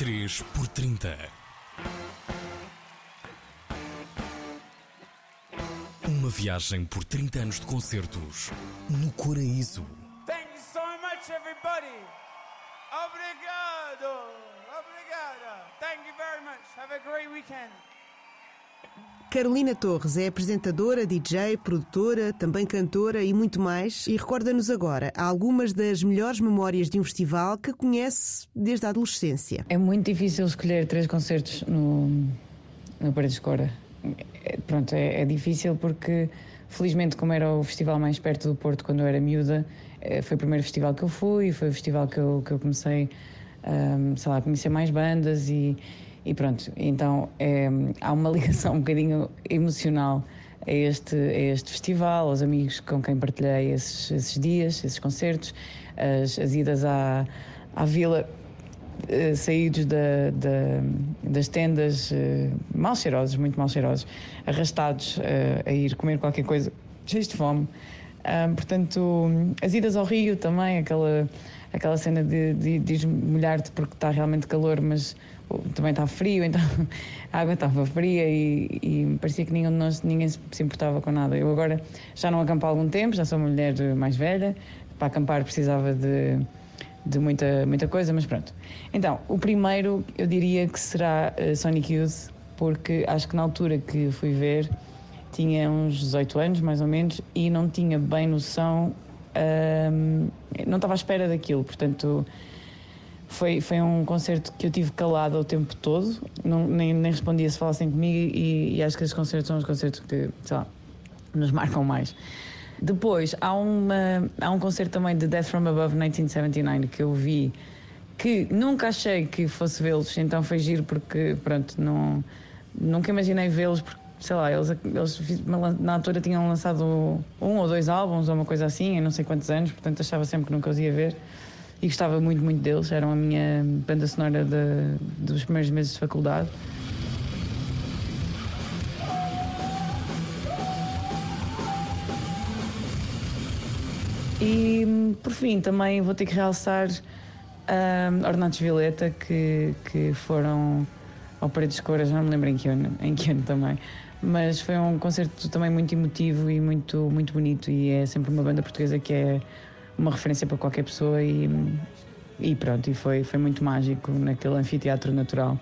3 por 30 Uma viagem por 30 anos de concertos no Coraíso. Thank you so much, everybody. Obrigado. Obrigada. Thank you very much. Have a great weekend. Carolina Torres é apresentadora, DJ, produtora, também cantora e muito mais, e recorda-nos agora algumas das melhores memórias de um festival que conhece desde a adolescência. É muito difícil escolher três concertos no, no Paredes de Cora. É, pronto, é, é difícil porque, felizmente, como era o festival mais perto do Porto quando eu era miúda, eh, foi o primeiro festival que eu fui, foi o festival que eu, que eu comecei, um, sei lá, a conhecer mais bandas e e pronto, então é, há uma ligação um bocadinho emocional a este, a este festival, aos amigos com quem partilhei esses, esses dias, esses concertos, as, as idas à, à vila, eh, saídos da, da, das tendas eh, mal cheirosos, muito mal cheirosos, arrastados eh, a ir comer qualquer coisa, cheios de fome. Ah, portanto, as idas ao Rio também, aquela, aquela cena de, de, de molhar-te porque está realmente calor, mas também estava frio, então a água estava fria e, e, parecia que ninguém de nós ninguém se importava com nada. Eu agora já não acampo há algum tempo, já sou uma mulher mais velha, para acampar precisava de, de muita, muita coisa, mas pronto. Então, o primeiro eu diria que será uh, Sonic Youth, porque acho que na altura que fui ver tinha uns 18 anos mais ou menos e não tinha bem noção, uh, não estava à espera daquilo, portanto foi, foi um concerto que eu tive calado o tempo todo, não, nem, nem respondia se falassem comigo e, e acho que esses concertos são os concertos que, sei lá, nos marcam mais. Depois, há, uma, há um concerto também de Death From Above 1979 que eu vi, que nunca achei que fosse vê-los, então foi giro porque, pronto, não, nunca imaginei vê-los sei lá, eles, eles na altura tinham lançado um ou dois álbuns ou uma coisa assim, em não sei quantos anos, portanto achava sempre que nunca os ia ver e gostava muito, muito deles. Eram a minha banda sonora de, dos primeiros meses de faculdade. E por fim também vou ter que realçar um, Ornatos Violeta que, que foram ao Paredes já não me lembro em que, ano, em que ano também, mas foi um concerto também muito emotivo e muito, muito bonito e é sempre uma banda portuguesa que é uma referência para qualquer pessoa e, e pronto, e foi, foi muito mágico naquele anfiteatro natural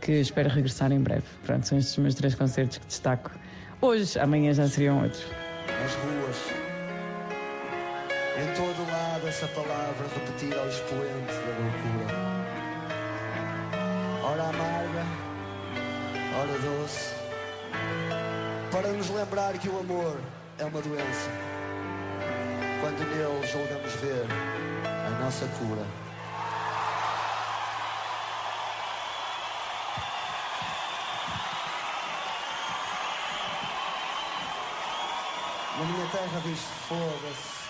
que espero regressar em breve. Pronto, são estes meus três concertos que destaco. Hoje, amanhã já seriam outros. Nas ruas, em todo lado, essa palavra repetida ao expoente da loucura. Ora amarga, ora doce, para nos lembrar que o amor é uma doença quando nele julgamos ver a nossa cura. Na minha terra diz foda-se.